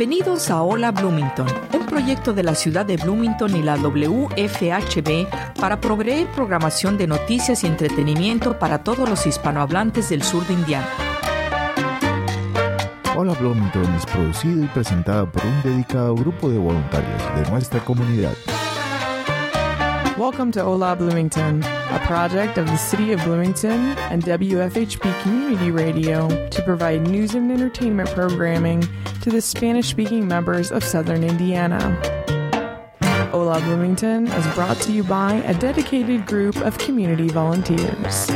Bienvenidos a Hola Bloomington, un proyecto de la ciudad de Bloomington y la WFHB para proveer programación de noticias y entretenimiento para todos los hispanohablantes del sur de Indiana. Hola Bloomington es producido y presentado por un dedicado grupo de voluntarios de nuestra comunidad. Welcome to Hola Bloomington, a project of the City of Bloomington and WFHB Community Radio to provide news and entertainment programming to the Spanish speaking members of Southern Indiana. Hola Bloomington is brought to you by a dedicated group of community volunteers.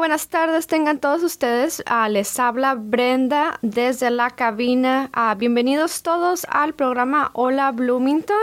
Buenas tardes, tengan todos ustedes. Ah, les habla Brenda desde la cabina. Ah, bienvenidos todos al programa Hola Bloomington.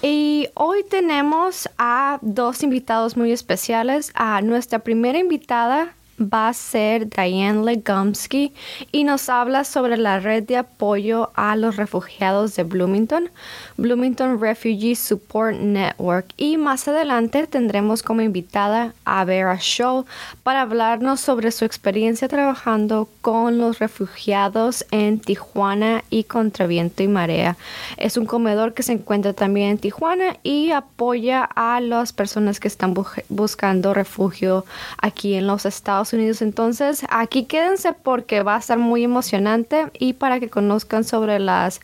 Y hoy tenemos a dos invitados muy especiales. A nuestra primera invitada va a ser Diane Legumsky y nos habla sobre la red de apoyo a los refugiados de Bloomington, Bloomington Refugee Support Network. Y más adelante tendremos como invitada a Vera Shaw para hablarnos sobre su experiencia trabajando con los refugiados en Tijuana y contra viento y marea. Es un comedor que se encuentra también en Tijuana y apoya a las personas que están bu- buscando refugio aquí en los Estados Unidos. Entonces, aquí quédense porque va a estar muy emocionante y para que conozcan sobre las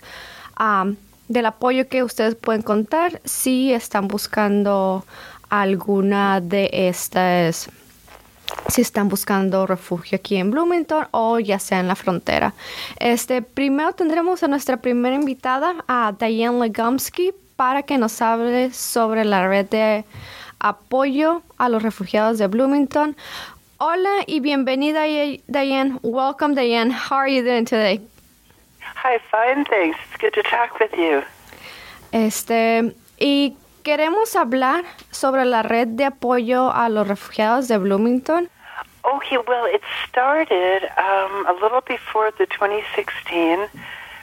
del apoyo que ustedes pueden contar si están buscando alguna de estas si están buscando refugio aquí en Bloomington o ya sea en la frontera. Este, primero tendremos a nuestra primera invitada, a Diane Legumsky, para que nos hable sobre la red de apoyo a los refugiados de Bloomington. Hola y bienvenida Diane. Welcome Diane. How are you doing today? Hi, fine, thanks. It's good to talk with you. Este, y queremos hablar sobre la red de apoyo a los refugiados de Bloomington. Okay, well, it started um, a little before the 2016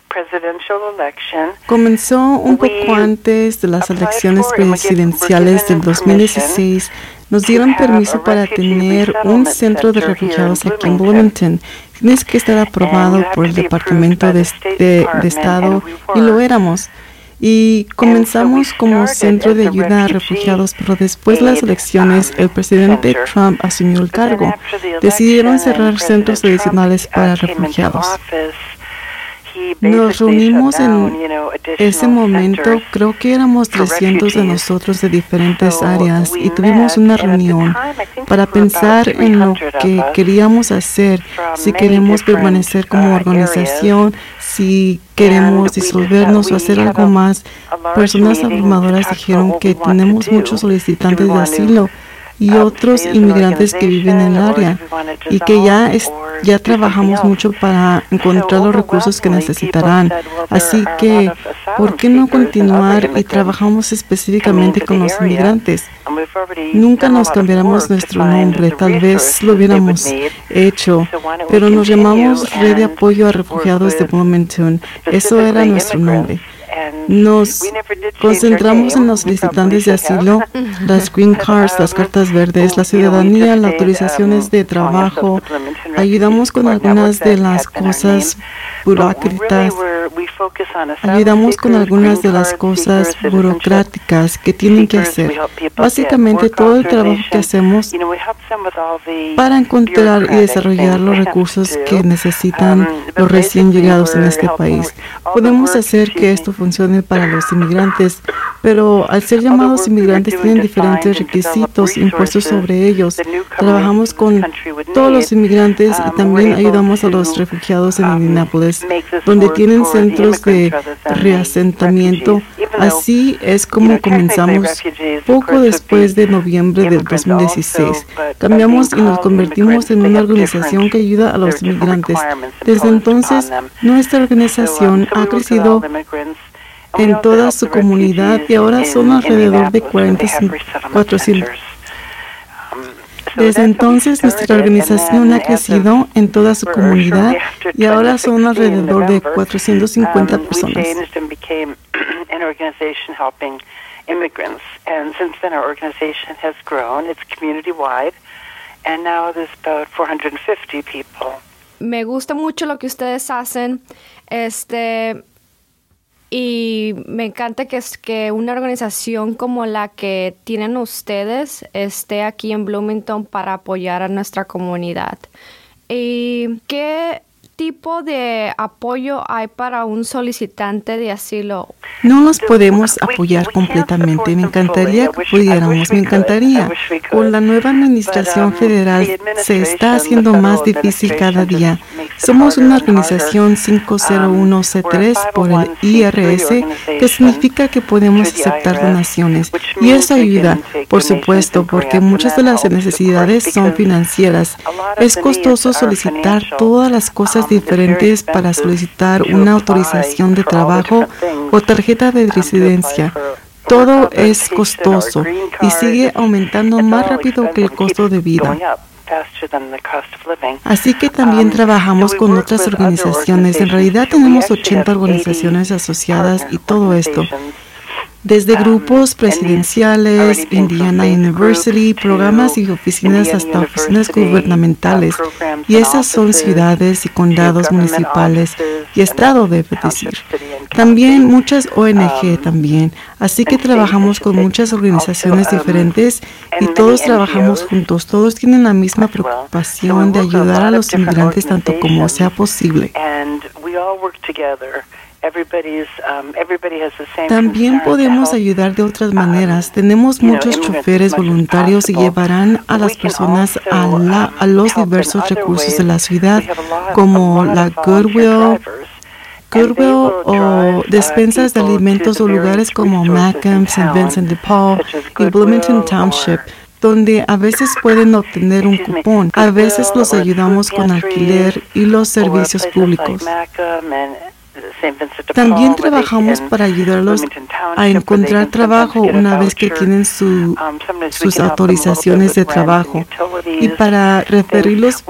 presidential election. Comenzó un poco antes de las elecciones presidenciales del 2016. Nos dieron permiso para tener un centro de refugiados aquí en Bloomington. Tienes que estar aprobado por el Departamento de, de- de Estado y lo éramos. Y comenzamos como centro de ayuda a refugiados, pero después de las elecciones el presidente Trump asumió el cargo. Decidieron cerrar centros adicionales para refugiados. Nos reunimos en ese momento, creo que éramos 300 de nosotros de diferentes áreas y tuvimos una reunión para pensar en lo que queríamos hacer, si queremos permanecer como organización, si queremos disolvernos o hacer algo más. Personas abrumadoras dijeron que tenemos muchos solicitantes de asilo y otros inmigrantes que viven en el área y que ya es- ya trabajamos mucho para encontrar los recursos que necesitarán. Así que, ¿por qué no continuar y trabajamos específicamente con los inmigrantes? Nunca nos cambiáramos nuestro nombre, tal vez lo hubiéramos hecho, pero nos llamamos Red de Apoyo a Refugiados de Bloomington. Eso era nuestro nombre. Nos concentramos en los solicitantes de asilo, las green cards, las cartas verdes, la ciudadanía, las autorizaciones de trabajo. Ayudamos con algunas de las cosas burocráticas. Ayudamos con algunas de las cosas burocráticas que tienen que hacer. Básicamente todo el trabajo que hacemos para encontrar y desarrollar los recursos que necesitan los recién llegados en este país. Podemos hacer que esto funcione para los inmigrantes, pero al ser llamados inmigrantes tienen diferentes requisitos impuestos sobre ellos. Trabajamos con todos los inmigrantes y también ayudamos a los refugiados en Indianapolis, donde tienen centros de reasentamiento. Así es como comenzamos poco después de noviembre del 2016. Cambiamos y nos convertimos en una organización que ayuda a los inmigrantes. Desde entonces, nuestra organización ha crecido en toda su comunidad y ahora son alrededor de 40, 400. Desde entonces nuestra organización ha crecido en toda su comunidad y ahora son alrededor de 450 um, personas. immigrants. And since then, our organization has grown. It's community wide, and now there's about 450 people. Me gusta mucho lo que ustedes hacen. Este, y me encanta que, es que una organización como la que tienen ustedes esté aquí en Bloomington para apoyar a nuestra comunidad. ¿Y qué tipo de apoyo hay para un solicitante de asilo? No los podemos apoyar completamente. Me encantaría que pudiéramos, me encantaría. Con la nueva administración federal se está haciendo más difícil cada día. Somos una organización 501C3 por el IRS, que significa que podemos aceptar donaciones. Y eso ayuda, por supuesto, porque muchas de las necesidades son financieras. Es costoso solicitar todas las cosas diferentes para solicitar una autorización de trabajo o tarjeta de residencia. Todo es costoso y sigue aumentando más rápido que el costo de vida. Así que también trabajamos con otras organizaciones. En realidad tenemos 80 organizaciones asociadas y todo esto desde grupos presidenciales, Indiana University, programas y oficinas hasta oficinas gubernamentales. Y esas son ciudades y condados municipales y estado, debe decir. También muchas ONG también. Así que trabajamos con muchas organizaciones diferentes y todos trabajamos juntos. Todos tienen la misma preocupación de ayudar a los inmigrantes tanto como sea posible. Um, También podemos ayudar de otras maneras. Um, Tenemos muchos choferes voluntarios y llevarán a las personas a, a los diversos recursos de la ciudad, como la Goodwill, Goodwill o despensas de alimentos o lugares como Macomb, St. Vincent de Paul y Bloomington Township donde a veces pueden obtener un cupón. A veces los ayudamos con alquiler y los servicios públicos. También trabajamos para ayudarlos a encontrar trabajo una vez que tienen su, sus autorizaciones de trabajo. Y para referirlos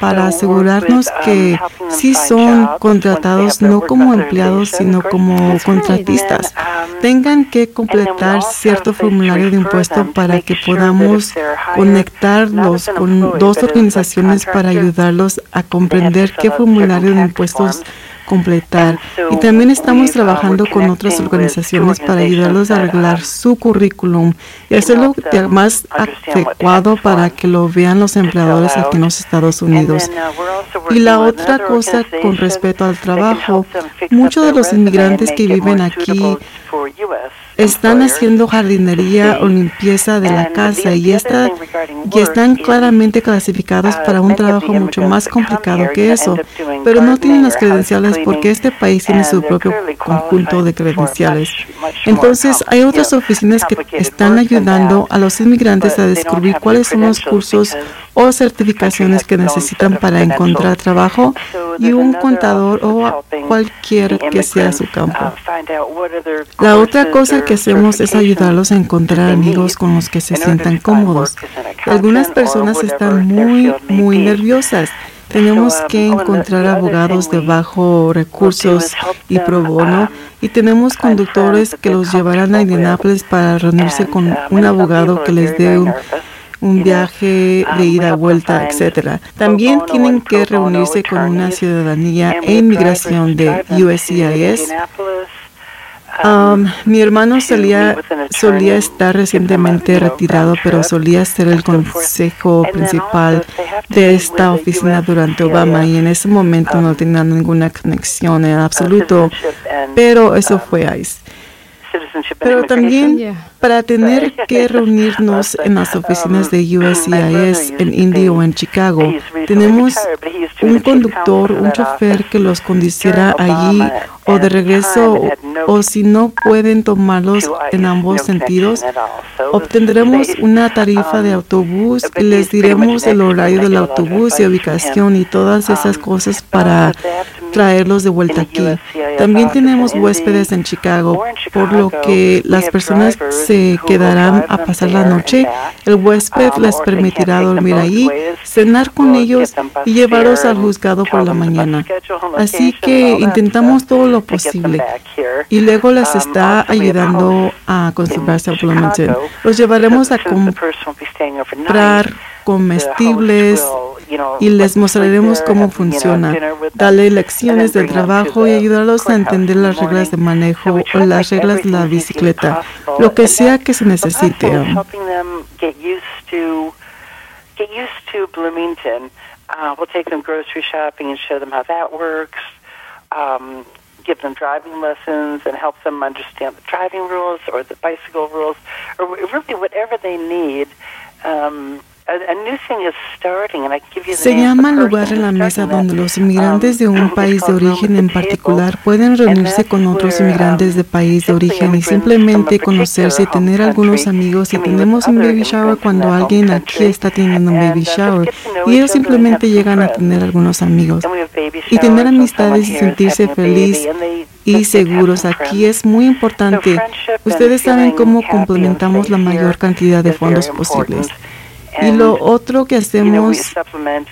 para asegurarnos que sí son contratados no como empleados sino como contratistas. Tengan que completar cierto formulario de impuesto para que podamos conectarlos con dos organizaciones para ayudarlos a comprender qué formulario de impuestos completar. Y también estamos trabajando con otras organizaciones para ayudarlos a arreglar su currículum y hacerlo más adecuado para que lo vean los empleadores aquí en los Estados Unidos. Uh, y la otra cosa con respecto al trabajo, muchos de los inmigrantes que viven aquí están haciendo jardinería o limpieza de la casa y, está, y están claramente clasificados para un trabajo mucho más complicado que eso, pero no tienen las credenciales porque este país tiene su propio conjunto de credenciales. Entonces, hay otras oficinas que están ayudando a los inmigrantes a descubrir cuáles son los cursos o certificaciones que necesitan para encontrar trabajo y un contador o cualquier que sea su campo. La otra cosa que hacemos es ayudarlos a encontrar amigos con los que se sientan cómodos. Algunas personas están muy, muy nerviosas. Tenemos que encontrar abogados de bajo recursos y pro bono y tenemos conductores que los llevarán a Indianapolis para reunirse con un abogado que les dé un un viaje de ida, vuelta, etcétera. También tienen que reunirse con una ciudadanía e inmigración de USCIS. Um, mi hermano solía, solía estar recientemente retirado, pero solía ser el consejo principal de esta oficina durante Obama y en ese momento no tenía ninguna conexión en absoluto, pero eso fue ICE. Pero también para tener que reunirnos en las oficinas de USCIS en Indy o en Chicago, tenemos un conductor, un chofer que los conducirá allí o de regreso o si no pueden tomarlos en ambos sentidos, obtendremos una tarifa de autobús y les diremos el horario del autobús y ubicación y todas esas cosas para traerlos de vuelta aquí. También tenemos huéspedes en Chicago, por lo que las personas se quedarán a pasar la noche. El huésped les permitirá dormir ahí, cenar con ellos y llevarlos al juzgado por la mañana. Así que intentamos todo lo posible. Y luego les está ayudando a conservarse a Bloomington. Los llevaremos a comprar comestibles y les mostraremos cómo funciona, darle lecciones del trabajo y ayudarlos a entender las reglas de manejo o las reglas de la bicicleta, lo que sea que se necesite. Uh. Um, give them driving lessons and help them understand the driving rules or the bicycle rules or really whatever they need. Um, Se llama lugar en la mesa donde los inmigrantes de un um, país de origen en particular pueden reunirse con otros inmigrantes de país de origen y simplemente conocerse y tener algunos amigos. Y tenemos un baby shower cuando alguien aquí está teniendo un baby uh, shower y ellos simplemente llegan a tener algunos amigos y tener amistades y sentirse feliz y seguros. aquí es muy importante. Ustedes saben cómo complementamos la mayor cantidad de fondos posibles. Y lo otro que hacemos,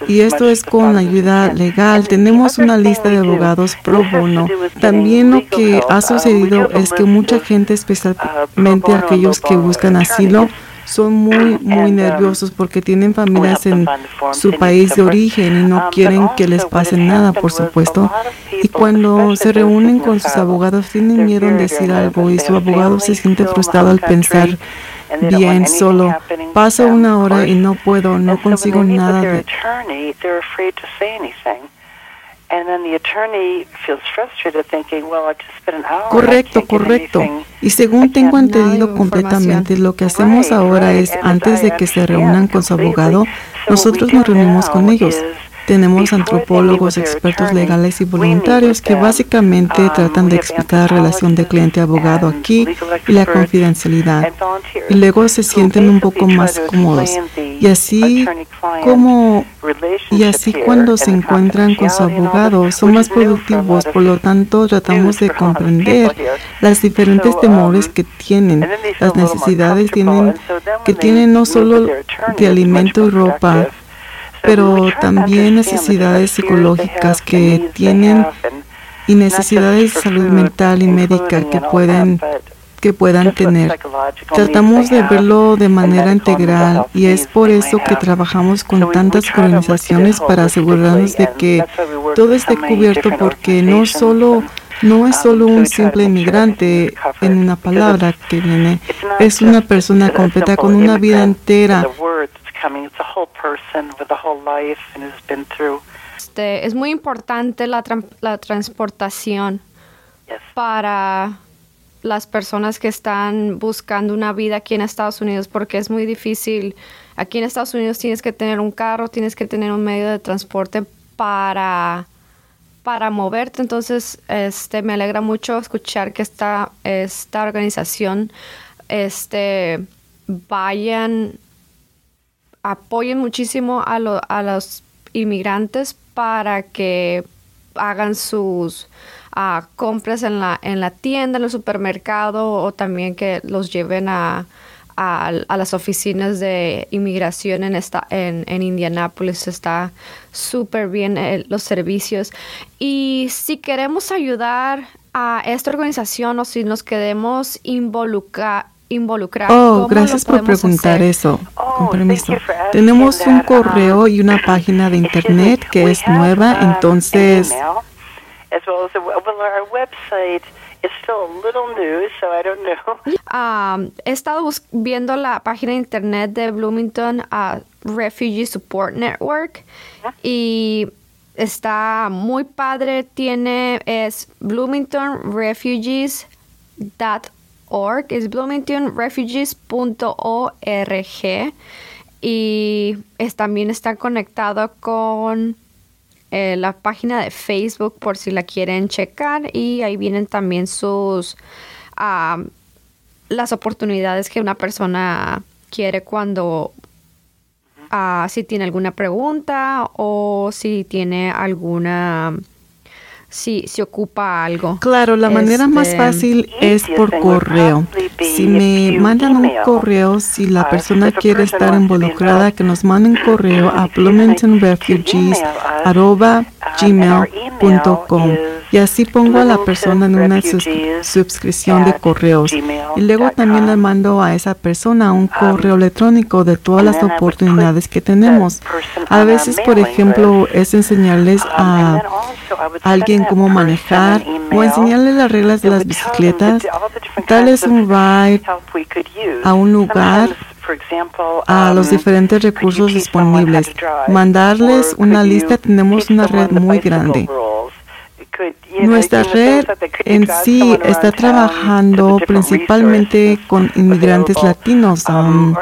y esto es con ayuda legal, tenemos una lista de abogados pro bono. También lo que ha sucedido es que mucha gente, especialmente aquellos que buscan asilo, son muy, muy nerviosos porque tienen familias en su país de origen y no quieren que les pase nada, por supuesto. Y cuando se reúnen con sus abogados, tienen miedo en decir algo y su abogado se siente frustrado al pensar bien solo. Paso una hora y no puedo, no consigo nada de... Correcto, correcto. Y según tengo entendido completamente, lo que hacemos ahora es, antes de que se reúnan con su abogado, nosotros nos reunimos con ellos. Tenemos antropólogos, expertos legales y voluntarios que básicamente um, tratan de explicar la relación de cliente-abogado aquí y la confidencialidad. Y luego se sienten un poco más cómodos. Y así como y así cuando se encuentran con su abogado son más productivos, por lo tanto tratamos de comprender las diferentes temores um, que tienen, las necesidades tienen, que tienen no solo de alimento y ropa, pero también necesidades psicológicas que tienen y necesidades de salud mental y médica que pueden que puedan tener. Tratamos de verlo de manera integral y es por eso que trabajamos con tantas organizaciones para asegurarnos de que todo esté cubierto porque no solo no es solo un simple inmigrante en una palabra que viene, es una persona completa con una vida entera este, es muy importante la, la transportación para las personas que están buscando una vida aquí en Estados Unidos porque es muy difícil. Aquí en Estados Unidos tienes que tener un carro, tienes que tener un medio de transporte para para moverte. Entonces, este me alegra mucho escuchar que esta esta organización este vayan apoyen muchísimo a, a los inmigrantes para que hagan sus ah, compras en la, en la tienda, en el supermercado o también que los lleven a, a, las oficinas de inmigración en, esta, en, en Indianápolis. Está súper bien eh, los servicios. Y si queremos ayudar a esta organización o si nos queremos involucrar, involucrar. Oh, gracias por preguntar eso. Con permiso. Tenemos un correo y una página de internet que es nueva, entonces. he estado viendo la página de internet de Bloomington uh, Refugee Support Network y está muy padre. Tiene es bloomingtonrefugees.org es bloomingtonrefugees.org y es, también está conectado con eh, la página de Facebook por si la quieren checar. Y ahí vienen también sus las oportunidades que una persona quiere cuando ah, si tiene alguna pregunta o si tiene alguna si, si ocupa algo. Claro, la manera más este, fácil es por correo. Si me mandan un correo, si la persona quiere estar involucrada, que nos manden correo a bloomingtonrefugees.gmail.com y así pongo a la persona en una suscripción de correos. Y luego también le mando a esa persona un um, correo electrónico de todas las oportunidades que tenemos. A veces, por ejemplo, es enseñarles um, a alguien cómo manejar o enseñarles las reglas de las bicicletas, darles un ride a un lugar a los um, diferentes recursos disponibles, mandarles una lista, tenemos una red muy grande. Nuestra red en sí está trabajando principalmente con inmigrantes latinos. Um,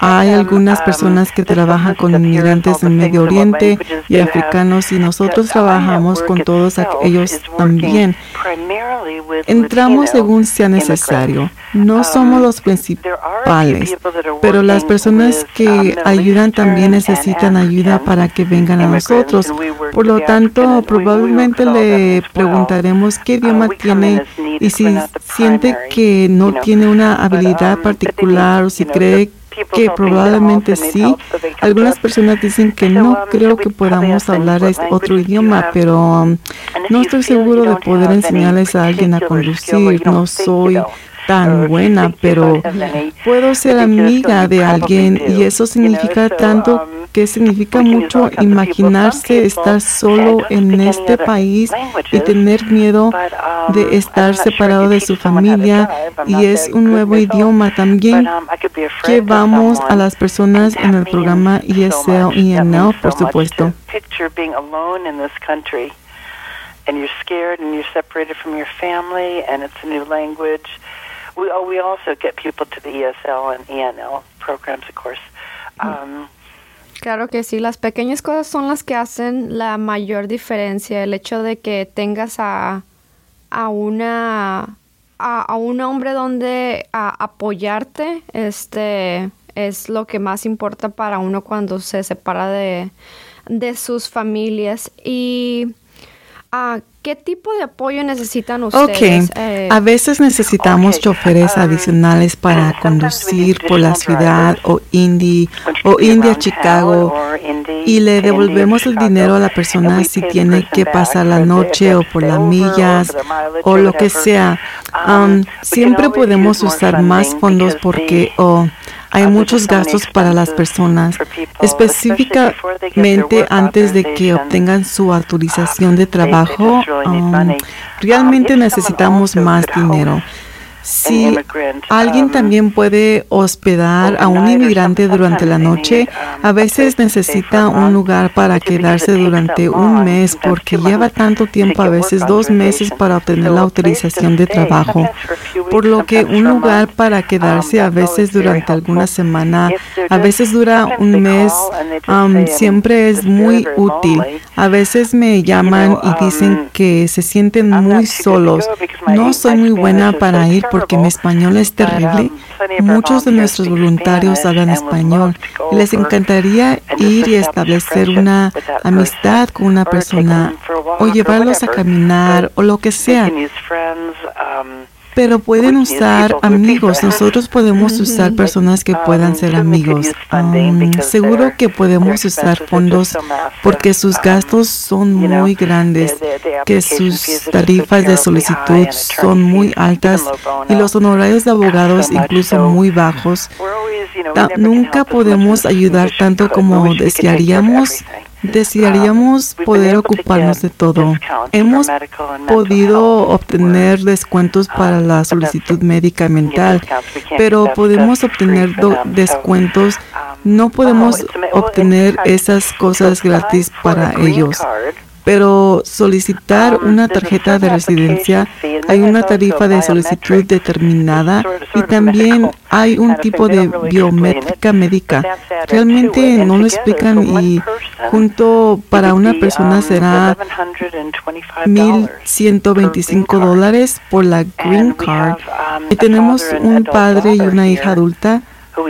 hay algunas personas que trabajan con inmigrantes del Medio Oriente y africanos y nosotros trabajamos con todos ellos también. Entramos según sea necesario. No somos los principales, pero las personas que ayudan también necesitan ayuda para que vengan a nosotros. Por lo tanto, probablemente le preguntaremos qué idioma tiene y si siente que no tiene una habilidad particular o si cree que probablemente sí. Algunas personas dicen que no creo que podamos hablar otro idioma, pero um, no estoy seguro de poder enseñarles a alguien a conducir. No soy tan buena, pero puedo ser amiga de alguien y eso significa tanto que significa mucho imaginarse estar solo en este país y tener miedo de estar separado de su familia y es un nuevo idioma también que vamos a las personas en el programa ESL y ENL, por supuesto. and you're scared and you're separated from your family and it's a new language. We, oh, we also get people to the ESL and ENL programs, of course. Um, Claro que sí, las pequeñas cosas son las que hacen la mayor diferencia. El hecho de que tengas a, a una a, un hombre donde apoyarte, este es lo que más importa para uno cuando se separa de, de sus familias. Y uh, ¿Qué tipo de apoyo necesitan ustedes? Ok, eh, a veces necesitamos choferes um, adicionales para conducir por la ciudad o Indy o India Chicago y le devolvemos el dinero a la persona si tiene que pasar la noche o por las millas o lo que sea. Um, um, siempre podemos usar más fondos porque o hay muchos gastos para las personas, específicamente antes de que obtengan su autorización de trabajo. Um, realmente necesitamos más dinero. Si alguien um, también puede hospedar a un inmigrante durante la noche, um, a veces necesita un lugar para quedarse durante un mes porque lleva tanto tiempo, a veces dos meses, para obtener la autorización de trabajo. Por lo que un lugar para quedarse a veces durante alguna semana, a veces dura un mes, um, siempre es muy útil. A veces me llaman y dicen que se sienten muy solos. No soy muy buena para ir porque mi español es terrible. Muchos de nuestros voluntarios hablan español. Y les encantaría ir y establecer una amistad con una persona o llevarlos a caminar o lo que sea pero pueden usar amigos. Nosotros podemos usar personas que puedan ser amigos. Um, seguro que podemos usar fondos porque sus gastos son muy grandes, que sus tarifas de solicitud son muy altas y los honorarios de abogados incluso muy bajos. nunca podemos ayudar tanto como desearíamos Desearíamos poder ocuparnos de todo. Hemos podido obtener descuentos para la solicitud médica y mental, pero podemos obtener descuentos. No podemos obtener esas cosas gratis para ellos pero solicitar una tarjeta de residencia hay una tarifa de solicitud determinada y también hay un tipo de biométrica médica. Realmente no lo explican y junto para una persona será 1.125 dólares por la Green Card. Y tenemos un padre y una hija adulta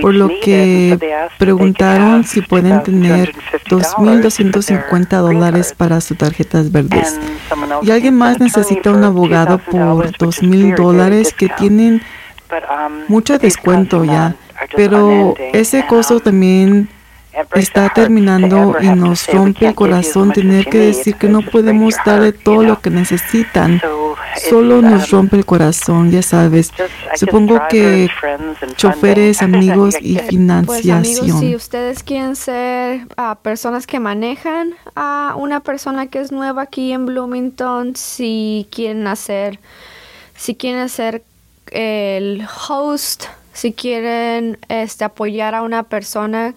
por lo que preguntaron si pueden tener 2.250 dólares para sus tarjetas verdes. Y alguien más necesita un abogado por 2.000 dólares que tienen mucho descuento ya, pero ese costo también está terminando y nos rompe el corazón tener que decir que no podemos darle todo lo que necesitan. Solo nos rompe el corazón, ya sabes. Supongo que choferes, amigos y financiación. Pues amigos, si ustedes quieren ser ah, personas que manejan a una persona que es nueva aquí en Bloomington, si quieren hacer, si quieren hacer el host, si quieren este, apoyar a una persona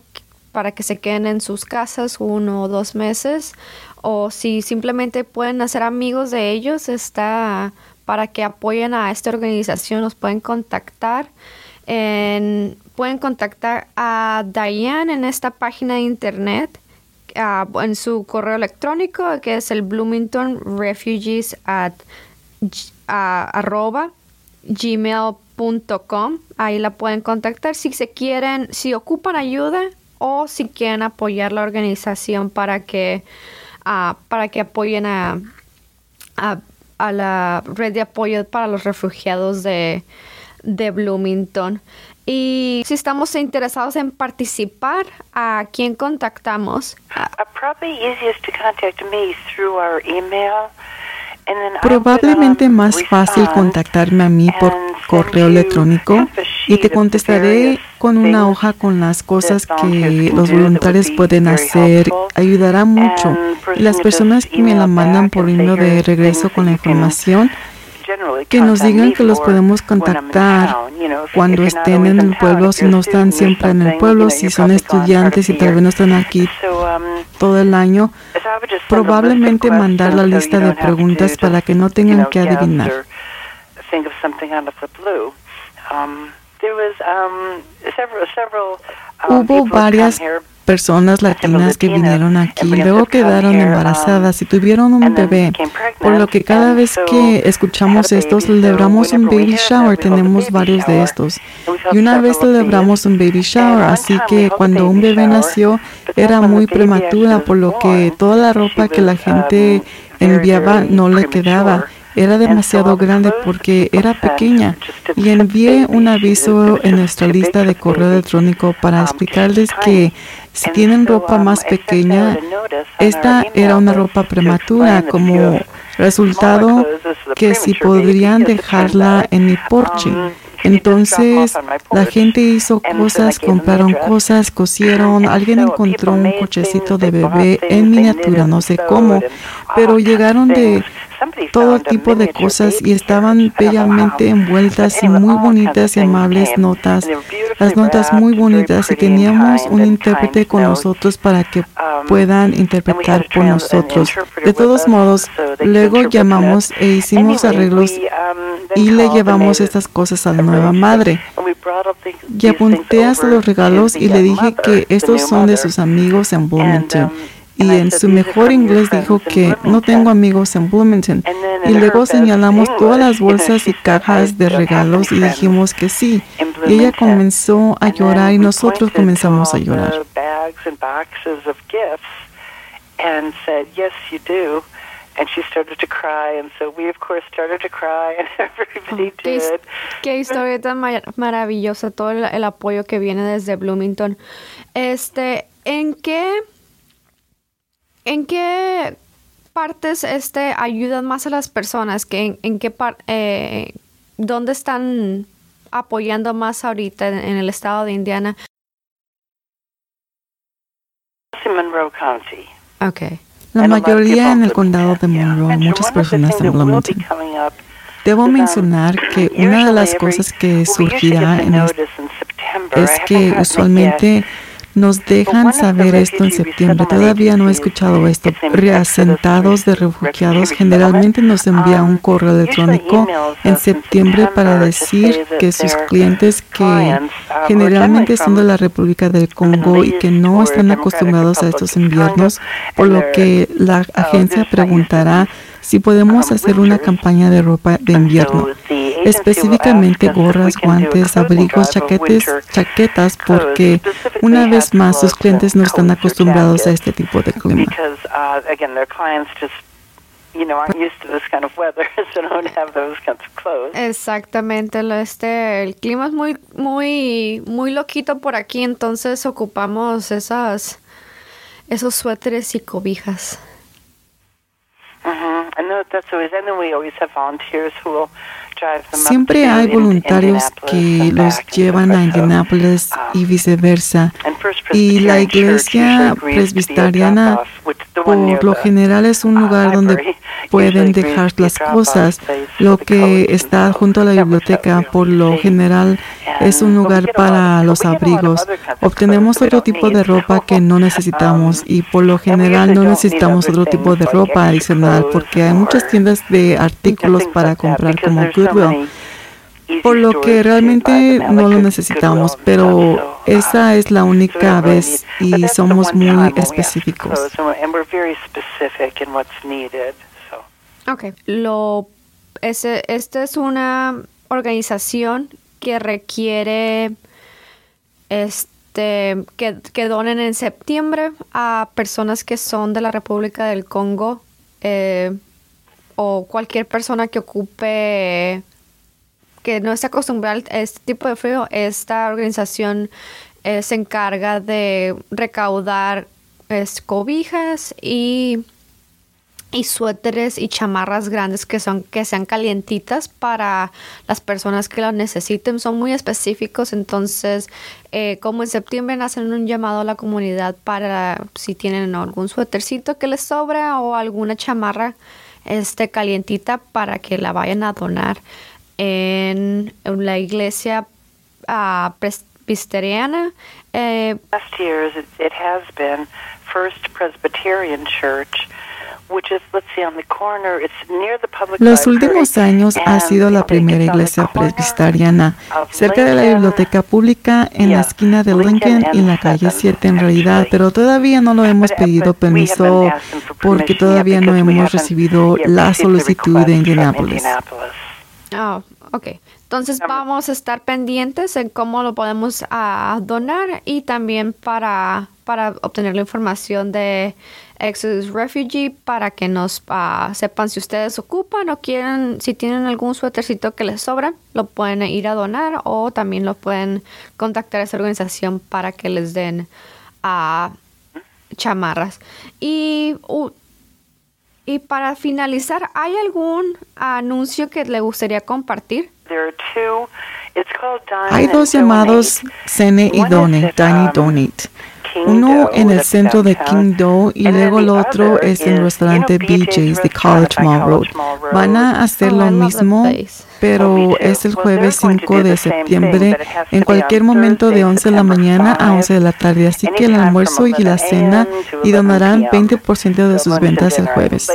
para que se queden en sus casas uno o dos meses o si simplemente pueden hacer amigos de ellos está para que apoyen a esta organización los pueden contactar. Pueden contactar a Diane en esta página de internet en su correo electrónico que es el Bloomington Refugees at arroba gmail.com ahí la pueden contactar si se quieren si ocupan ayuda o si quieren apoyar la organización para que, ah, para que apoyen a, a, la red de apoyo para los refugiados de, de Bloomington. Y si estamos interesados en participar, ¿a quién contactamos? Uh, probably easiest to contact me through our email. Probablemente más fácil contactarme a mí por correo electrónico y te contestaré con una hoja con las cosas que los voluntarios pueden hacer. Ayudará mucho. Y las personas que me la mandan por email de regreso con la información que nos digan que los podemos contactar cuando estén en el pueblo, si no están siempre en el pueblo, si son estudiantes y tal vez no están aquí. Todo el año, probablemente mandar la lista de preguntas para que no tengan que adivinar. Hubo varias personas latinas que vinieron aquí, luego quedaron embarazadas y tuvieron un bebé, por lo que cada vez que escuchamos esto, celebramos un baby shower, tenemos varios de estos. Y una vez celebramos un baby shower, así que cuando un bebé nació era muy prematura, por lo que toda la ropa que la gente enviaba no le quedaba era demasiado grande porque era pequeña. y envié un aviso en nuestra lista de correo electrónico para explicarles que si tienen ropa más pequeña, esta era una ropa prematura como resultado que si podrían dejarla en mi porche. Entonces la gente hizo cosas, compraron cosas, cosieron, alguien encontró un cochecito de bebé en miniatura, no sé cómo, pero llegaron de todo tipo de cosas y estaban bellamente envueltas y muy bonitas y amables notas, las notas muy bonitas y teníamos un intérprete con nosotros para que puedan interpretar por nosotros. De todos modos, luego llamamos e hicimos arreglos y le llevamos estas cosas a la nueva madre. Y apunté hasta los regalos y le dije que estos son de sus amigos en Bloomington y en su mejor inglés dijo que no tengo amigos en Bloomington. Y luego señalamos todas las bolsas y cajas de regalos y dijimos que sí. Y ella comenzó a llorar y nosotros comenzamos a llorar. Qué historia tan maravillosa, todo el, el apoyo que viene desde Bloomington. Este, ¿en qué ¿En qué partes este ayudan más a las personas? Que en, qué eh, ¿Dónde están apoyando más ahorita en, el estado de Indiana? Monroe County. Okay. La mayoría en el condado de Monroe, muchas personas en Bloomington. Debo mencionar que una de las cosas que surgirá en es que usualmente nos dejan saber esto en septiembre. Todavía no he escuchado esto. Reasentados de refugiados generalmente nos envían un correo electrónico en septiembre para decir que sus clientes que generalmente son de la República del Congo y que no están acostumbrados a estos inviernos, por lo que la agencia preguntará si podemos hacer una campaña de ropa de invierno. Específicamente gorras, guantes, abrigos, chaquetes, chaquetas, porque una vez más sus clientes no están acostumbrados a este tipo de clima. Exactamente, este, el clima es muy, muy, muy loquito por aquí, entonces ocupamos esas, esos suéteres y cobijas. Siempre hay voluntarios que los llevan a Indianapolis y viceversa. Y la iglesia presbiteriana por lo general es un lugar donde pueden dejar las cosas. Lo que está junto a la biblioteca por lo general es un lugar para los abrigos. Obtenemos otro tipo de ropa que no necesitamos y por lo general no necesitamos otro tipo de ropa adicional porque hay muchas tiendas de artículos para comprar como Goodwill por lo que realmente no lo necesitamos, pero esa es la única vez y somos muy específicos. Ok, lo, ese, esta es una organización que requiere este que, que, donen en septiembre a personas que son de la República del Congo eh, o cualquier persona que ocupe que no está acostumbrada a este tipo de frío, esta organización eh, se encarga de recaudar cobijas y, y suéteres y chamarras grandes que son que sean calientitas para las personas que las necesiten. Son muy específicos, entonces eh, como en septiembre hacen un llamado a la comunidad para si tienen algún suétercito que les sobra o alguna chamarra este calientita para que la vayan a donar en, la iglesia uh, presbiteriana. Eh, Last years, it, it has been First Presbyterian Church. Los últimos años ha sido la primera iglesia presbiteriana cerca de la biblioteca pública en la esquina de Lincoln y en la calle 7 en realidad, pero todavía no lo hemos pedido permiso porque todavía no hemos recibido la solicitud de Indianapolis. Oh, ok. Entonces vamos a estar pendientes en cómo lo podemos uh, donar y también para, para obtener la información de Exodus Refugee para que nos uh, sepan si ustedes ocupan o quieren, si tienen algún suétercito que les sobra, lo pueden ir a donar o también lo pueden contactar a esa organización para que les den a uh, chamarras. Y y para finalizar, ¿hay algún anuncio que le gustaría compartir? Hay dos llamados Cene y Done, Dine y Donate. Uno en el centro de Kingdo y luego el otro es en el restaurante BJ's de College Mall Road. Van a hacer lo mismo, pero es el jueves 5 de septiembre, en cualquier momento de 11 de la mañana a 11 de la tarde. Así que el almuerzo y la cena y donarán 20% de sus ventas el jueves.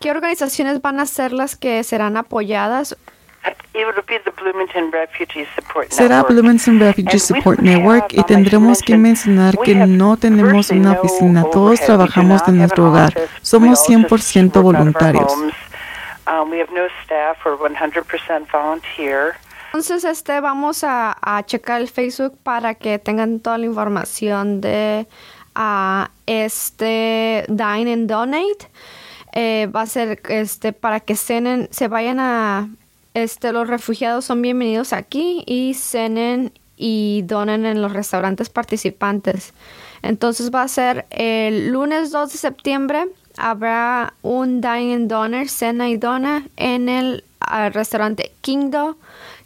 ¿Qué organizaciones van a ser las que serán apoyadas Será Bloomington Refugee Support Network y tendremos que mencionar que no tenemos una oficina, todos trabajamos en nuestro hogar, somos 100% voluntarios. Um, Entonces, este, vamos a, checar el Facebook para que tengan toda la información de uh, este Dine and Donate. Eh, va a ser este para que cenen, se vayan a este, los refugiados son bienvenidos aquí y cenen y donen en los restaurantes participantes. Entonces va a ser el lunes 2 de septiembre. Habrá un and Donor, cena y dona en el ah, restaurante Kingdo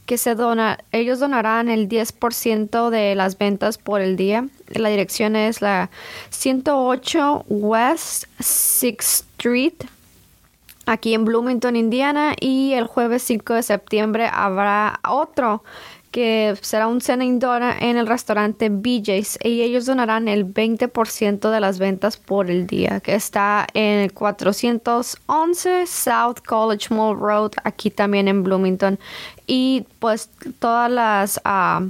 que se dona, ellos donarán el 10% de las ventas por el día. La dirección es la 108 West 6th Street, aquí en Bloomington, Indiana, y el jueves 5 de septiembre habrá otro que será un cena en el restaurante BJ's y ellos donarán el 20% de las ventas por el día, que está en el 411 South College Mall Road, aquí también en Bloomington. Y pues todas las... Ah,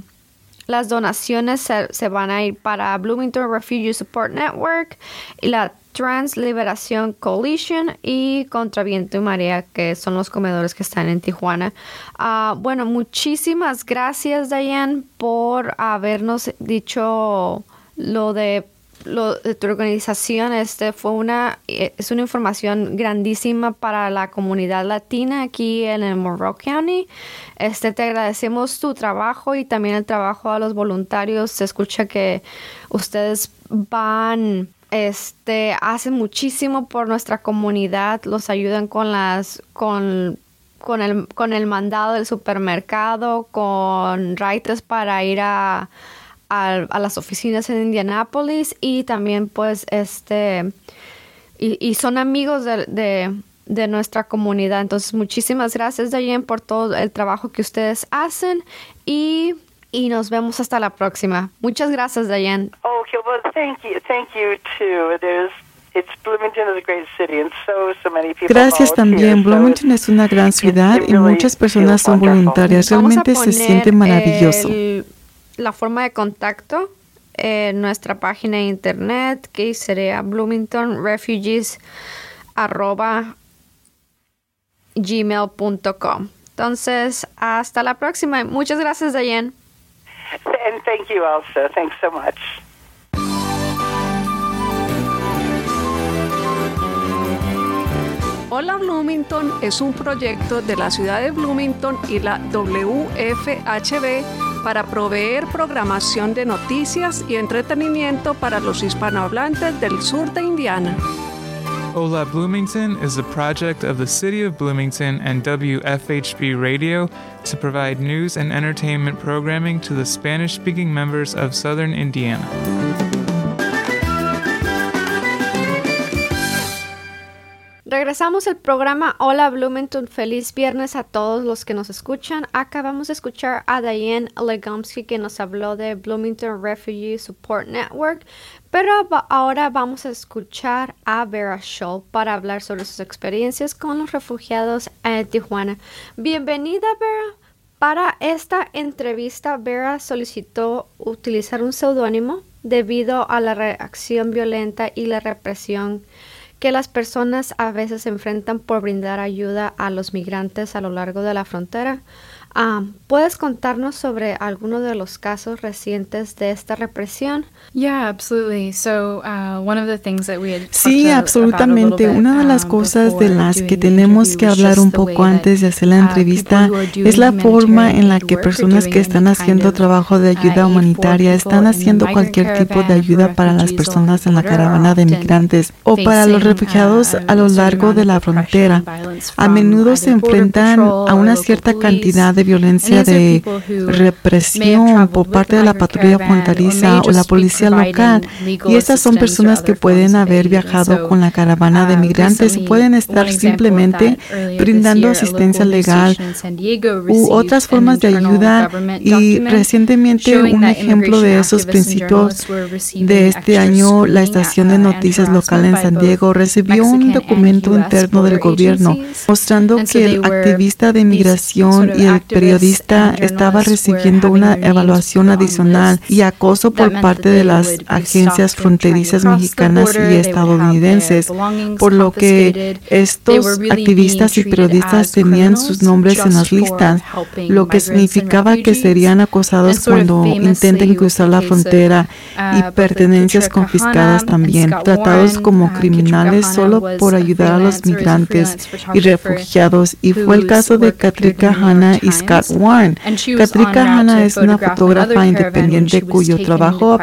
las donaciones se, van a ir para Bloomington Refugee Support Network y la Trans Liberación Coalition y Contra Viento y Marea, que son los comedores que están en Tijuana. Ah, bueno, muchísimas gracias, Diane, por habernos dicho lo de lo de tu organización. Este fue una eh, es una información grandísima para la comunidad latina aquí en el Monroe County. Este te agradecemos tu trabajo y también el trabajo a los voluntarios. Se escucha que ustedes van este hacen muchísimo por nuestra comunidad los ayudan con las con con el con el mandado del supermercado con raites para ir a a, las oficinas en Indianápolis y también pues este y, son amigos de, de, nuestra comunidad. Entonces muchísimas gracias Diane por todo el trabajo que ustedes hacen y y nos vemos hasta la próxima. Muchas gracias, Diane. Okay, well, thank you. Thank you too. There's It's Bloomington is a great city and so, so many people Gracias también. Bloomington es una gran ciudad y muchas personas son voluntarias. Realmente se siente maravilloso la forma de contacto en nuestra página de internet que sería bloomingtonrefugees@gmail.com. Entonces, hasta la próxima. Muchas gracias, Diane. And thank you also. Thanks so much. Hola Bloomington es un proyecto de la ciudad de Bloomington y la WFHB para proveer programación de noticias y entretenimiento para los hispanohablantes del sur de Indiana. Hola Bloomington is a project of the City of Bloomington and WFHB Radio to provide news and entertainment programming to the Spanish speaking members of southern Indiana. Regresamos al programa Hola Bloomington. Feliz viernes a todos los que nos escuchan. Acabamos de escuchar a Diane Legomsky que nos habló de Bloomington Refugee Support Network. Pero ahora vamos a escuchar a Vera Scholl para hablar sobre sus experiencias con los refugiados en Tijuana. Bienvenida, Vera. Para esta entrevista, Vera solicitó utilizar un seudónimo debido a la reacción violenta y la represión que las personas a veces se enfrentan por brindar ayuda a los migrantes a lo largo de la frontera. Um, ¿Puedes contarnos sobre alguno de los casos recientes de esta represión? Yeah, absolutely. So, uh, one of the things that we had sí, absolutamente. Una de las um, cosas de las que tenemos que hablar un poco antes de hacer la uh, entrevista es la forma en la que personas que están haciendo trabajo de ayuda uh, humanitaria están haciendo cualquier tipo de ayuda para las personas en la caravana de migrantes o para los refugiados a lo largo de la frontera. A menudo se enfrentan a una cierta cantidad de violencia de represión por parte de la patrulla fronteriza o la policía local. Y estas son personas que pueden haber viajado con la caravana de migrantes y pueden estar simplemente brindando asistencia legal u otras formas de ayuda. Y recientemente un ejemplo de esos principios de este año, la estación de noticias local en San Diego recibió un documento interno del gobierno mostrando que el activista de inmigración y el periodista estaba recibiendo una evaluación adicional y acoso por parte de las agencias fronterizas mexicanas y estadounidenses, por lo que estos activistas y periodistas tenían sus nombres en las listas, lo que significaba que serían acosados cuando intenten cruzar la frontera y pertenencias confiscadas también, tratados como criminales solo por ayudar a los migrantes y refugiados. Y fue el caso de Katrika Hanna y Scott Warren. Katrika Hanna es una fotógrafa independiente cuyo trabajo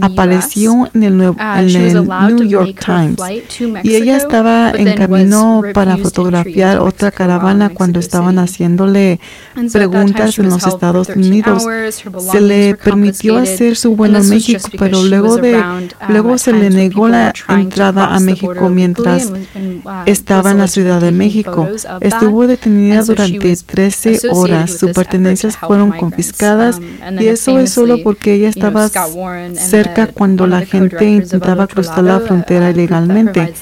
apareció en el, New York Times. Y ella estaba en camino para fotografiar otra caravana cuando estaban haciéndole preguntas en los Estados Unidos. Se le permitió hacer su vuelo a México, pero luego de um, luego se le negó la entrada a México mientras estaba en la Ciudad de México. Estuvo detenida durante 13 horas. Sus pertenencias fueron confiscadas um, y eso es solo porque ella estaba cerca cuando la gente intentaba cruzar la frontera ilegalmente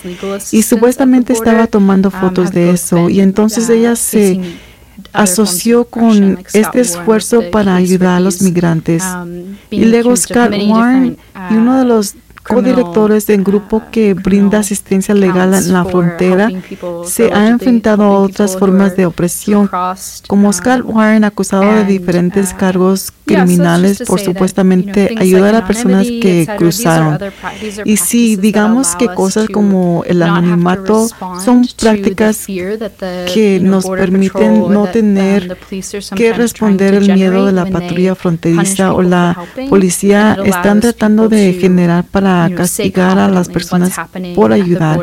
y supuestamente estaba tomando um, fotos de eso y entonces ella se asoció con este esfuerzo para ayudar a los migrantes. Um, y luego Scott Warren y uno de los co-directores del grupo que brinda asistencia legal en la frontera, se ha enfrentado a otras formas de opresión, como Scott Warren acusado de diferentes uh, cargos criminales por supuestamente ayudar a personas que cruzaron. Y si digamos que cosas como el anonimato son prácticas que nos permiten no tener que responder el miedo de la patrulla fronteriza o la policía están tratando de generar para castigar a las personas por ayudar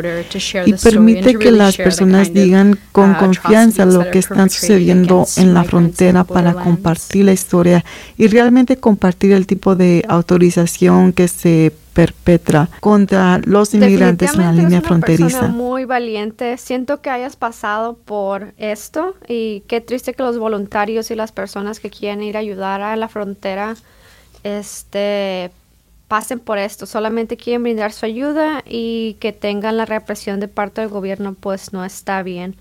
y permite que las personas digan con uh, confianza lo que están sucediendo en la frontera para compartir la historia y realmente compartir el tipo de autorización que se perpetra contra los inmigrantes en la línea fronteriza. Muy valiente. Siento que hayas pasado por esto y qué triste que los voluntarios y las personas que quieren ir a ayudar a la frontera este pasen por esto, solamente quieren brindar su ayuda y que tengan la represión de parte del gobierno, pues no está bien.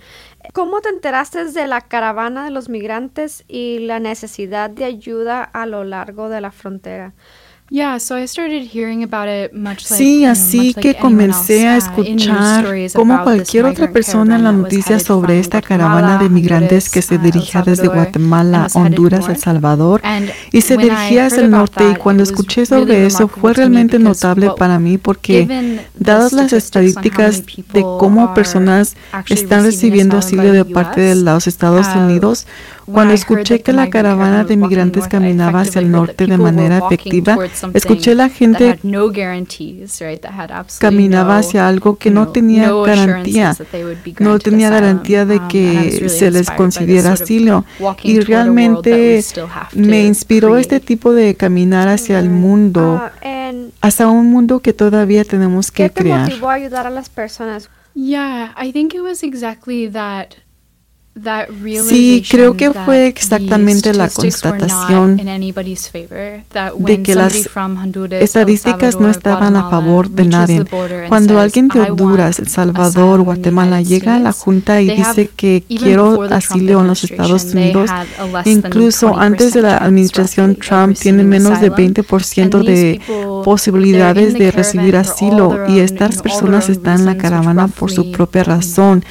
¿Cómo te enteraste de la caravana de los migrantes y la necesidad de ayuda a lo largo de la frontera? Sí, así que comencé a uh, escuchar como cualquier otra persona en la noticia sobre esta caravana de migrantes que se uh, dirigía desde Guatemala, Honduras, El Salvador y se dirigía hacia el norte y cuando escuché sobre eso fue realmente notable para mí porque dadas las estadísticas de cómo personas están recibiendo asilo de parte de los Estados uh, Unidos, cuando escuché que la caravana de migrantes caminaba hacia el norte de manera efectiva, escuché la gente caminaba hacia algo que no tenía garantía, no tenía garantía de um, que se les concediera asilo. Y realmente me inspiró este tipo de caminar hacia el mundo, uh, hacia un mundo que todavía tenemos que crear. ¿Qué te motivó a ayudar a las personas? Yeah, I think it was exactly that Sí, creo que fue exactamente la constatación de que las estadísticas no estaban a favor de nadie. Cuando alguien de Honduras, El Salvador, Guatemala llega a la Junta y dice que quiero asilo en los Estados Unidos, incluso antes de la administración Trump tiene menos de 20% de posibilidades de recibir asilo y estas personas están en la caravana por su propia razón,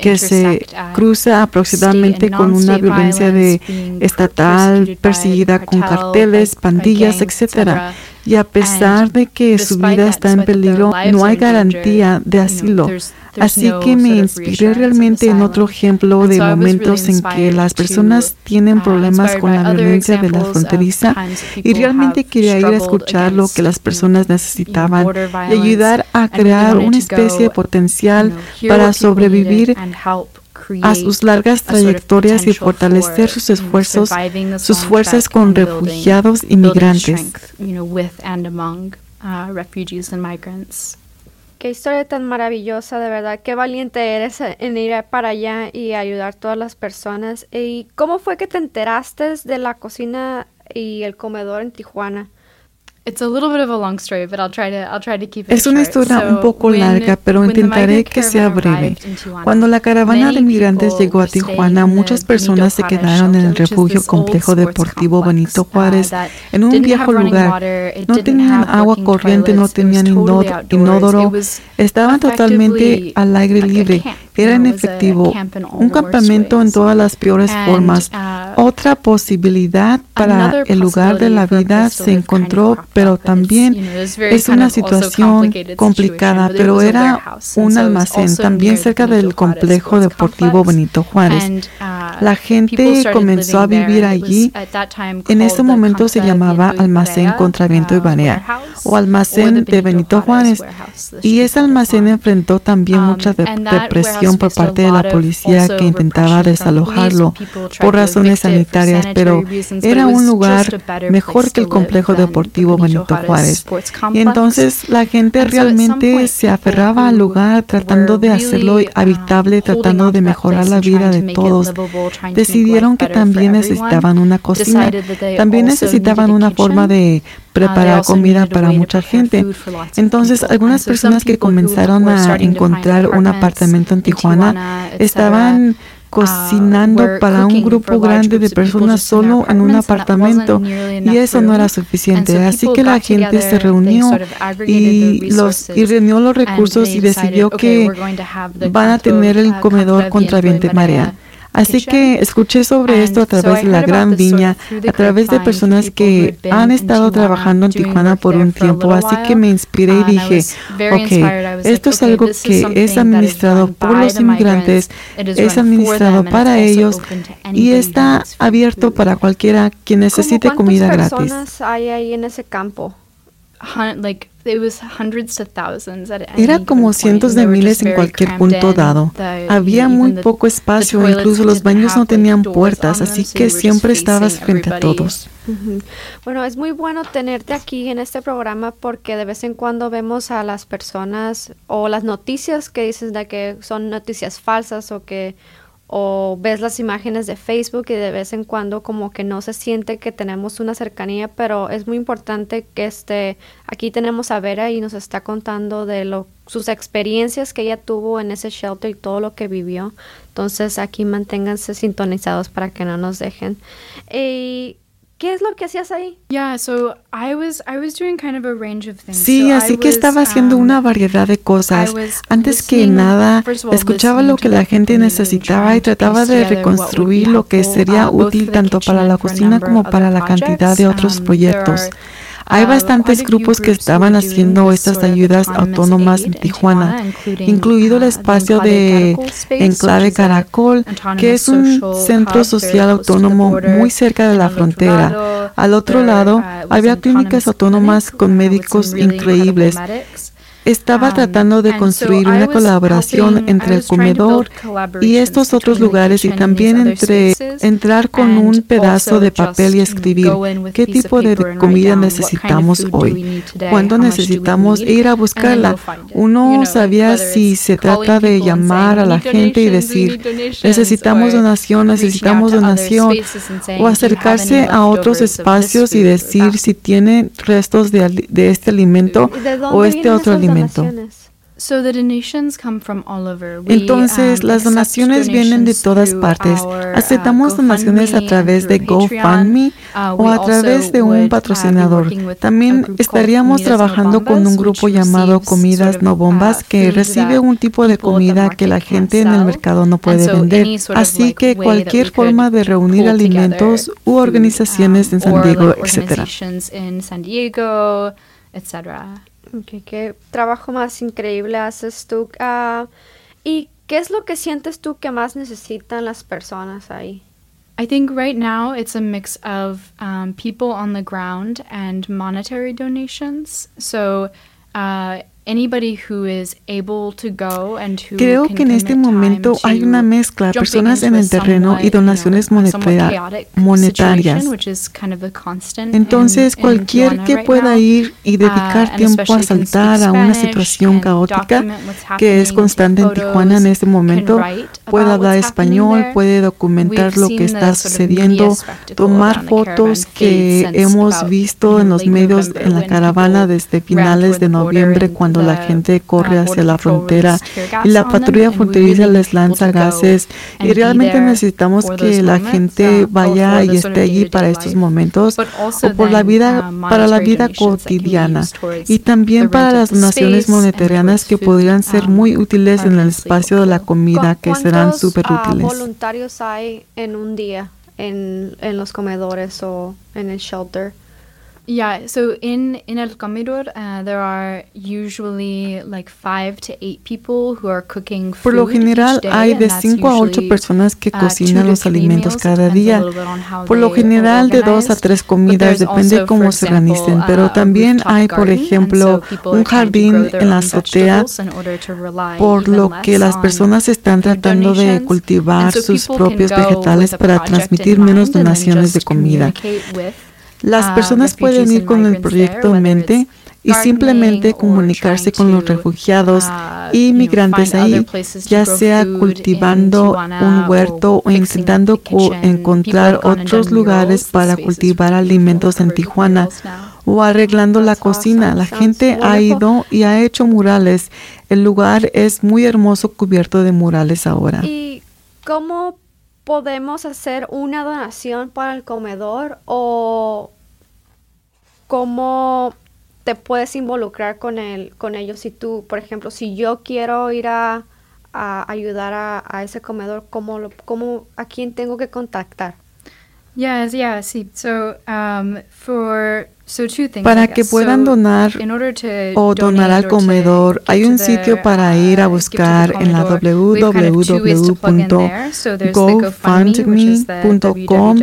que se cruza aproximadamente con una violencia de estatal perseguida con carteles, pandillas, etcétera. Y a pesar de que su vida está en peligro, no hay garantía de asilo. Así que me inspiré realmente en otro ejemplo de momentos en que las personas tienen uh, problemas con la violencia de la fronteriza y realmente quería ir a escuchar lo que las personas necesitaban y ayudar a crear una especie de potencial para sobrevivir a sus largas trayectorias y fortalecer sus esfuerzos, sus fuerzas con refugiados y migrantes. Qué historia tan maravillosa, de verdad. Qué valiente eres en ir para allá y ayudar a todas las personas. ¿Y cómo fue que te enteraste de la cocina y el comedor en Tijuana? Es una historia un poco larga, pero intentaré que sea breve. Cuando la caravana de migrantes llegó a Tijuana, muchas personas se quedaron en el refugio complejo deportivo Benito uh, Juárez, en un viejo lugar. No tenían agua corriente, no tenían inodoro, estaban totalmente al aire libre. Era en efectivo un campamento en todas las peores formas. Uh, Otra posibilidad para el lugar de la vida se encontró, pero también es una situación complicada, pero era un almacén también cerca del complejo deportivo Benito Juárez. Uh, la gente comenzó a vivir allí. En ese momento se llamaba Almacén contra Viento y uh, Barea o Almacén de Benito Juárez. Y ese almacén enfrentó también um, mucha depresión por parte de la policía que intentaba desalojarlo por razones sanitarias, pero era un lugar mejor que el complejo deportivo Benito Juárez. Y entonces la gente realmente se aferraba al lugar tratando de hacerlo uh, habitable, tratando de mejorar la vida de todos. Decidieron que también necesitaban una cocina, también necesitaban una forma de preparar comida para mucha gente. Entonces, algunas personas que comenzaron a encontrar un apartamento en Tijuana estaban cocinando para un grupo grande de personas solo en un apartamento y eso no era suficiente. Así que la gente se reunió y, los, y reunió los recursos y decidió que van a tener el comedor contra viento y marea. Así que escuché sobre esto a través de la Gran Viña, a través de personas que han estado trabajando en Tijuana por un tiempo. Así que me inspiré y dije, ok, esto es algo que es administrado por los inmigrantes, es administrado para ellos y está abierto para cualquiera que necesite comida gratis. ¿Cuántas personas hay ahí en ese campo? Era como cientos de miles en cualquier punto dado. Había muy poco espacio, incluso los baños no tenían puertas, así que siempre estabas frente a todos. Bueno, es muy bueno tenerte aquí en este programa porque de vez en cuando vemos a las personas o las noticias que dicen de que son noticias falsas o que o ves las imágenes de Facebook y de vez en cuando como que no se siente que tenemos una cercanía, pero es muy importante que este aquí tenemos a Vera y nos está contando de lo sus experiencias que ella tuvo en ese shelter y todo lo que vivió. Entonces aquí manténganse sintonizados para que no nos dejen. ¿Qué es lo que hacías ahí? Sí, así que estaba haciendo una um, variedad de cosas. Antes que nada, escuchaba lo que la gente necesitaba y trataba de reconstruir lo que sería uh, útil tanto para la cocina como para la cantidad de otros um, proyectos. Hay bastantes grupos que estaban haciendo estas ayudas autónomas en Tijuana, incluido el espacio de Enclave Caracol, que es un centro social autónomo muy cerca de la frontera. Al otro lado, había clínicas autónomas con médicos increíbles estaba um, tratando de construir una colaboración entre el comedor y estos otros lugares y también entre entrar con un pedazo de papel y escribir qué tipo de comida necesitamos hoy, cuándo necesitamos ir a buscarla. Uno sabía si se trata de llamar a la gente y decir necesitamos donación, necesitamos donación o acercarse a otros espacios y decir si tiene restos de, de este alimento o este otro alimento entonces, um, las donaciones vienen de todas partes. Uh, Aceptamos donaciones a través de GoFundMe uh, o a través de un uh, patrocinador. También estaríamos trabajando con un grupo llamado Comidas No Bombas que recibe un tipo de comida que la gente en el mercado no puede vender. Así que cualquier forma de reunir alimentos u organizaciones en San Diego, etcétera. ¿Qué trabajo más increíble haces tú? Uh, ¿Y qué es lo que sientes tú que más necesitan las personas ahí? I think right now it's a mix of um, people on the ground and monetary donations. So uh, Creo que en este momento hay una mezcla, personas en el terreno y donaciones monetarias. Entonces, cualquier que pueda ir y dedicar uh, tiempo a saltar a una situación caótica que es constante en Tijuana en este momento, puede hablar español, puede documentar lo que está sucediendo, tomar fotos que hemos visto en los medios en la caravana desde finales de noviembre cuando la gente corre hacia la frontera y la patrulla fronteriza les lanza gases y realmente necesitamos que la gente vaya y esté allí para estos momentos o por la vida um, para la vida cotidiana y también para las donaciones monetarianas que podrían ser um, muy útiles en el espacio de la comida que serán súper uh, útiles. voluntarios hay en un día en, en los comedores o en el shelter? Yeah, so in in El Comedor, uh, there are usually like five to eight people who are cooking food Por lo general hay de 5 a 8 personas que uh, cocinan los alimentos cada día. Por lo general de 2 a 3 comidas, depende cómo se organicen, pero también hay, por ejemplo, un jardín en la azotea, por lo que las personas están tratando de cultivar sus propios vegetales para transmitir menos donaciones de comida. Las ah, personas pueden ir con el proyecto en mente y simplemente comunicarse con los refugiados uh, y migrantes ahí, ya sea cultivando un huerto o intentando encontrar otros lugares para cultivar alimentos en Tijuana o arreglando la cocina. La gente ha ido y ha hecho murales. El lugar es muy hermoso cubierto de murales ahora. ¿cómo podemos hacer una donación para el comedor o cómo te puedes involucrar con, el, con ellos? Si tú, por ejemplo, si yo quiero ir a, ayudar a, ese comedor, ¿cómo, ¿cómo, ¿a quién tengo que contactar? Yes, yeah, sí. So, um, for para que puedan donar o donar al comedor, hay un sitio para ir a uh, buscar en la www.gofundme.com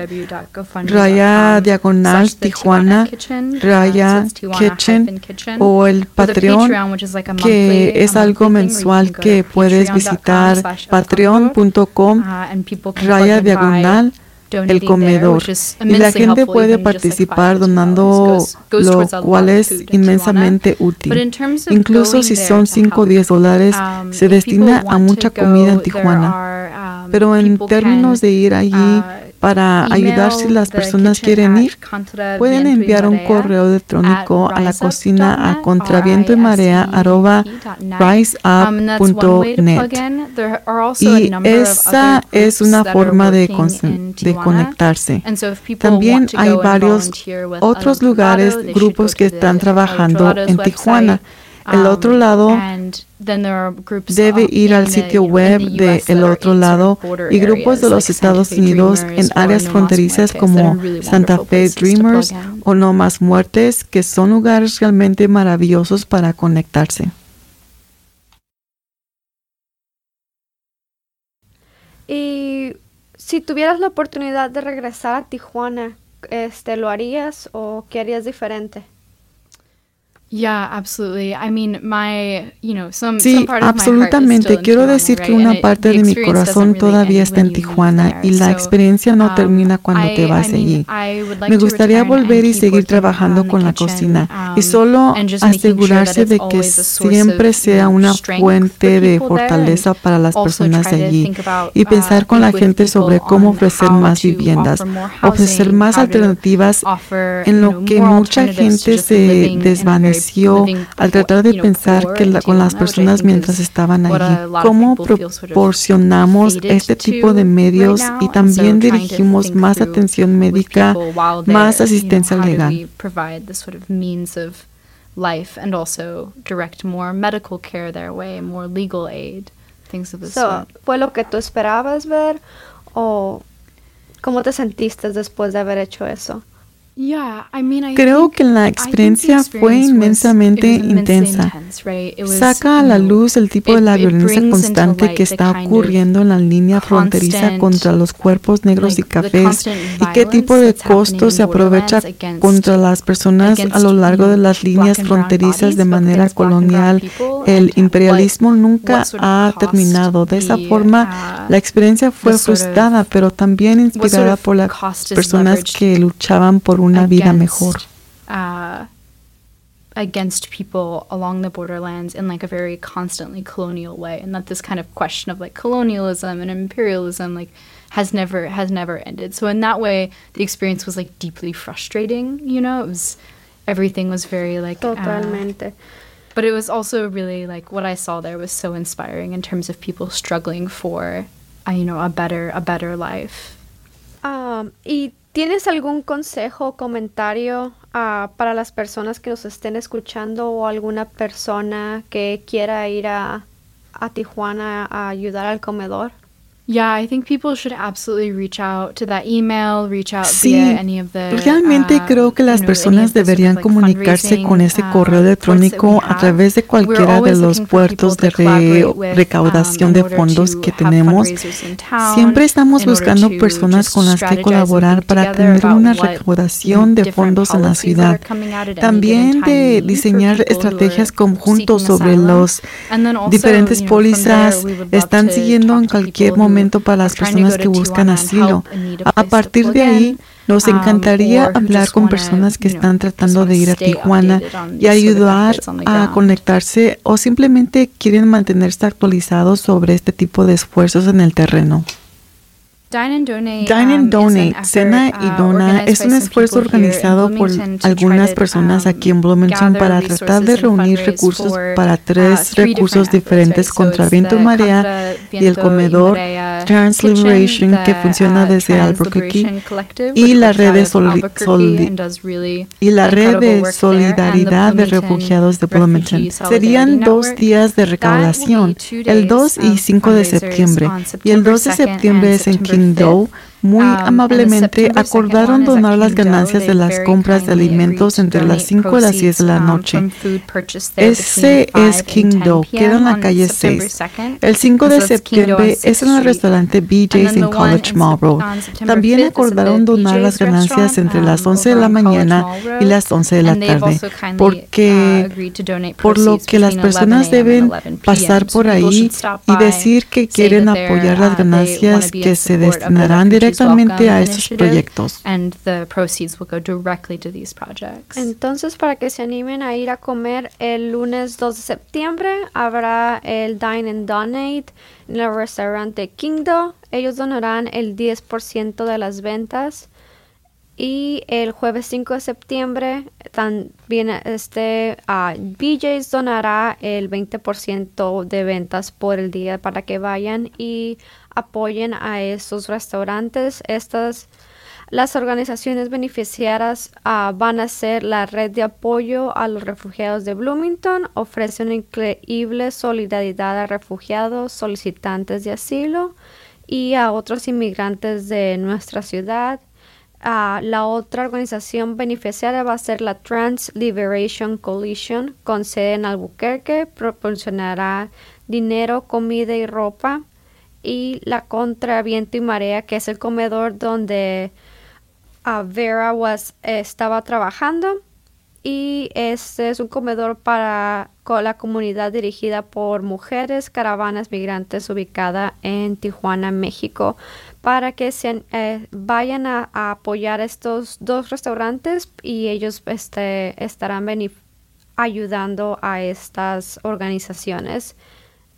raya diagonal Tijuana raya kitchen o el Patreon que es algo mensual que puedes visitar patreon.com uh, raya diagonal el comedor y la gente puede participar donando lo cual es inmensamente útil. Incluso si son 5 o 10 dólares, um, se destina a mucha comida en Tijuana. Um, Pero en términos de ir allí, uh, para ayudar si las personas quieren ir, pueden enviar un correo electrónico a la cocina a contraviento y marea riseup.net. Y esa es una forma de, de conectarse. También hay varios otros lugares, grupos que están trabajando en Tijuana. El otro um, lado debe ir al sitio web de El Otro Lado y grupos de los Estados Unidos en áreas fronterizas como Santa Fe Dreamers o No Más Muertes, que son lugares realmente maravillosos para conectarse. Y si tuvieras la oportunidad de regresar a Tijuana, este, ¿lo harías o qué harías diferente? Yeah, absolutely. I mean, my, you know, some, sí, absolutamente. Quiero decir que una parte de mi corazón todavía está en Tijuana y la experiencia no um, termina cuando te vas allí. Me gustaría volver y seguir trabajando con la cocina y um, solo asegurarse de que siempre sea una fuente de fortaleza para las personas allí y uh, pensar con la gente sobre cómo ofrecer más viviendas, ofrecer más alternativas en lo que mucha gente se desvanece al tratar de pensar que con las personas mientras estaban allí. ¿Cómo proporcionamos este tipo de medios y también dirigimos más atención médica, más asistencia legal? life and also direct more medical care their way, more legal aid, things of ¿Fue lo que tú esperabas ver o cómo te sentiste después de haber hecho eso? Creo que la experiencia fue inmensamente intensa. Saca a la luz el tipo de la violencia constante que está ocurriendo en la línea fronteriza contra los cuerpos negros y cafés y qué tipo de costo se aprovecha contra las personas a lo largo de las líneas fronterizas de manera colonial. El imperialismo nunca ha terminado. De esa forma, la experiencia fue frustrada, pero también inspirada por las personas que luchaban por un una vida mejor. Uh, against people along the borderlands in like a very constantly colonial way and that this kind of question of like colonialism and imperialism like has never has never ended. So in that way the experience was like deeply frustrating you know? It was everything was very like uh, totalmente. uh, but it was also really like what i saw there was so inspiring in terms of people struggling for uh, you know a better a better life. Um y ¿Tienes algún consejo o comentario uh, para las personas que nos estén escuchando o alguna persona que quiera ir a, a Tijuana a ayudar al comedor? Yeah, I think people should absolutely reach out to that email, reach out sí, via any of the, realmente uh, creo que las personas deberían comunicarse con ese uh, correo electrónico a través de cualquiera de los puertos de recaudación de um, fondos que tenemos. Siempre estamos buscando personas con las que colaborar para tener una recaudación de fondos en la ciudad. También de diseñar estrategias conjuntos sobre los diferentes pólizas. Están siguiendo en cualquier momento para las personas que buscan asilo. A partir de ahí, nos um, encantaría hablar con personas que están tratando de ir a Tijuana y ayudar a conectarse o simplemente quieren mantenerse actualizados sobre este tipo de esfuerzos en el terreno. Dine and Donate, um, Cena y uh, Dona es un esfuerzo organizado por algunas personas um, aquí en Bloomington para tratar de reunir recursos para uh, tres recursos diferentes contra viento y marea y el comedor Trans Liberation que funciona uh, desde Albuquerque y la red de y la red de solidaridad de refugiados de Bloomington. Serían dos días de recaudación, el 2 y 5 de septiembre, y el 2 de septiembre es en então muy um, amablemente acordaron donar las ganancias de las compras de alimentos entre las 5 y las 10 de la um, noche. Ese es King Dough, queda en la calle 6. El 5 de septiembre es en el restaurante BJ's en College Mall Road. También acordaron donar las ganancias entre las 11 um, de la mañana y las 11 de la tarde, porque uh, por lo que las personas deben pasar por ahí y decir que quieren apoyar las uh, ganancias que se destinarán directamente directamente a estos proyectos. Entonces, para que se animen a ir a comer el lunes 2 de septiembre, habrá el Dine and Donate en el restaurante Kingdo. Ellos donarán el 10% de las ventas. Y el jueves 5 de septiembre también este uh, BJ's donará el 20% de ventas por el día para que vayan y apoyen a estos restaurantes. Estas las organizaciones beneficiarias ah, van a ser la red de apoyo a los refugiados de Bloomington, ofrece una increíble solidaridad a refugiados, solicitantes de asilo y a otros inmigrantes de nuestra ciudad. Ah, la otra organización beneficiaria va a ser la Trans Liberation Coalition, con sede en Albuquerque, proporcionará dinero, comida y ropa y la contra viento y marea, que es el comedor donde uh, Vera was, estaba trabajando. Y este es un comedor para la comunidad dirigida por mujeres caravanas migrantes ubicada en Tijuana, México, para que se, eh, vayan a, apoyar estos dos restaurantes y ellos este, estarán ayudando a estas organizaciones.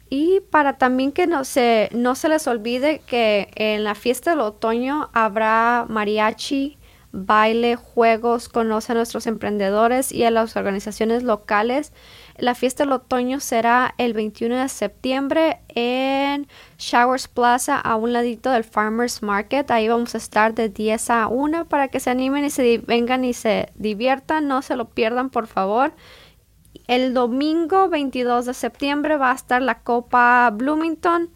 Y para también que no se, no se les olvide que en la fiesta del otoño habrá mariachi, baile, juegos, conoce a nuestros emprendedores y a las organizaciones locales. La fiesta del otoño será el 21 de septiembre en Showers Plaza, a un ladito del Farmers Market. Ahí vamos a estar de 10 a 1 para que se animen y se vengan y se diviertan. No se lo pierdan, por favor. El domingo 22 de septiembre va a estar la Copa Bloomington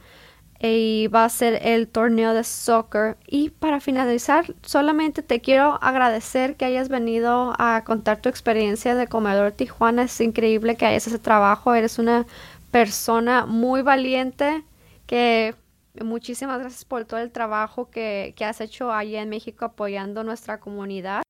y va a ser el torneo de soccer. Y para finalizar, solamente te quiero agradecer que hayas venido a contar tu experiencia de Comedor Tijuana. Es increíble que hayas ese trabajo. Eres una persona muy valiente que muchísimas gracias por todo el trabajo que, que has hecho allá en México apoyando nuestra comunidad.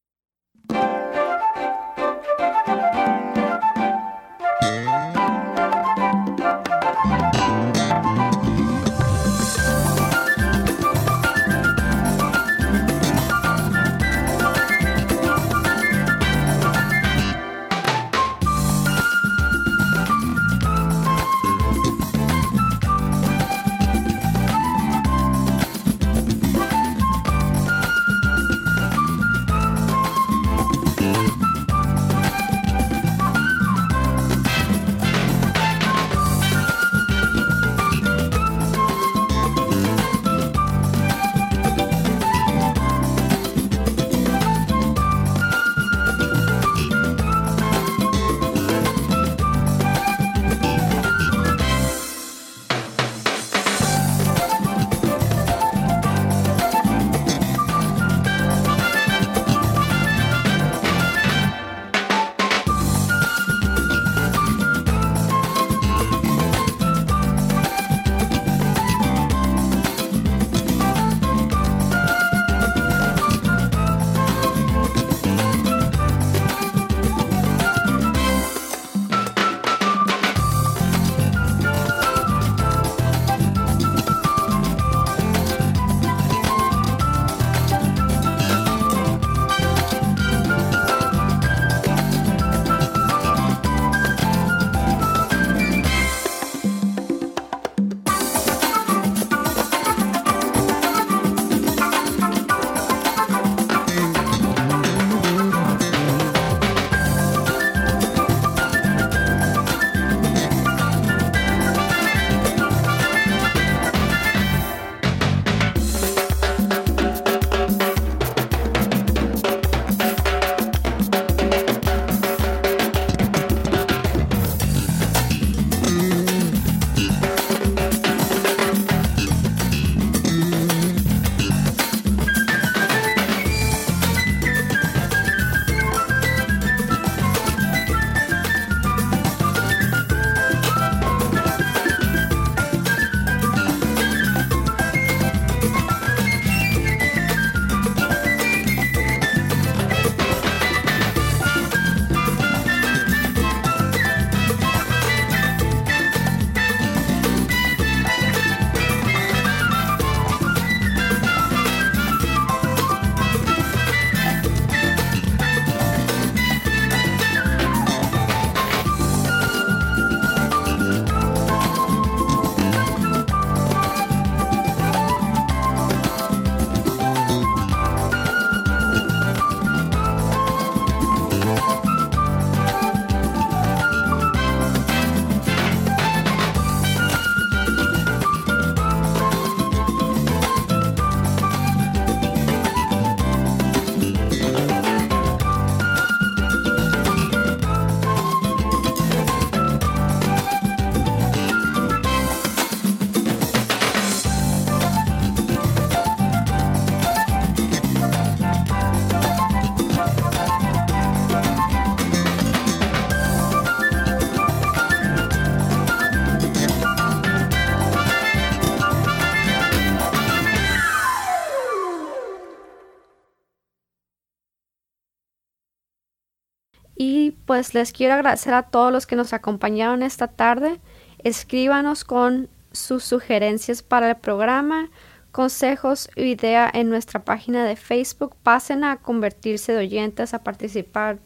Pues les quiero agradecer a todos los que nos acompañaron esta tarde. Escríbanos con sus sugerencias para el programa, consejos o idea en nuestra página de Facebook. Pasen a convertirse de oyentes, a participar,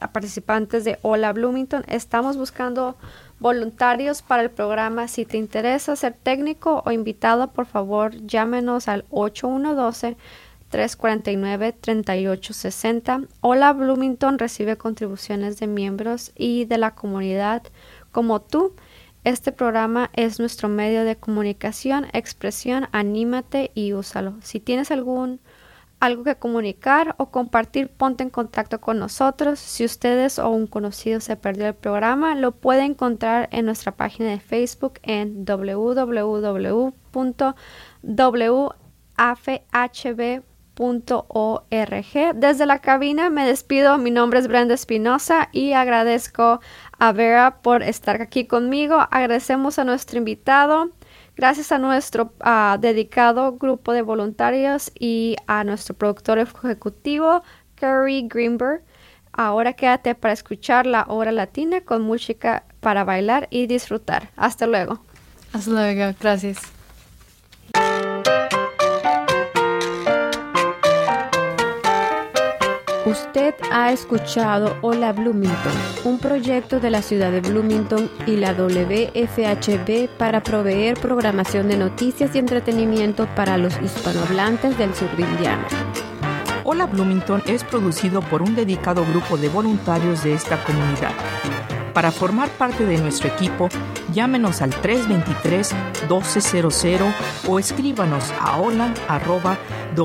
a participantes de Hola Bloomington. Estamos buscando voluntarios para el programa. Si te interesa ser técnico o invitado, por favor, llámenos al 8112 349-3860. Hola Bloomington recibe contribuciones de miembros y de la comunidad como tú. Este programa es nuestro medio de comunicación, expresión, anímate y úsalo. Si tienes algún algo que comunicar o compartir, ponte en contacto con nosotros. Si ustedes o un conocido se perdió el programa, lo puede encontrar en nuestra página de Facebook en www.wafhb.org. Desde la cabina me despido. Mi nombre es Brenda Espinosa y agradezco a Vera por estar aquí conmigo. Agradecemos a nuestro invitado. Gracias a nuestro dedicado grupo de voluntarios y a nuestro productor ejecutivo, Kerry Greenberg. Ahora quédate para escuchar la hora latina con música para bailar y disfrutar. Hasta luego. Hasta luego. Gracias. Usted ha escuchado Hola Bloomington, un proyecto de la ciudad de Bloomington y la WFHB para proveer programación de noticias y entretenimiento para los hispanohablantes del sur de Indiana. Hola Bloomington es producido por un dedicado grupo de voluntarios de esta comunidad. Para formar parte de nuestro equipo, llámenos al 323-1200 o escríbanos a hola.wfhb.org.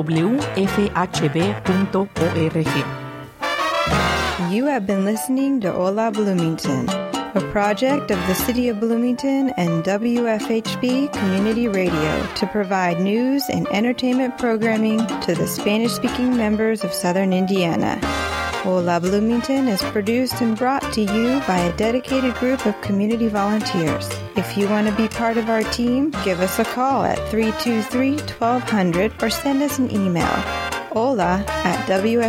You have been listening to Hola Bloomington, a project of the City of Bloomington and WFHB Community Radio to provide news and entertainment programming to the Spanish speaking members of Southern Indiana. Hola Bloomington is produced and brought to you by a dedicated group of community volunteers. If you want to be part of our team, give us a call at 323 1200 or send us an email. Hola at wfhb.org.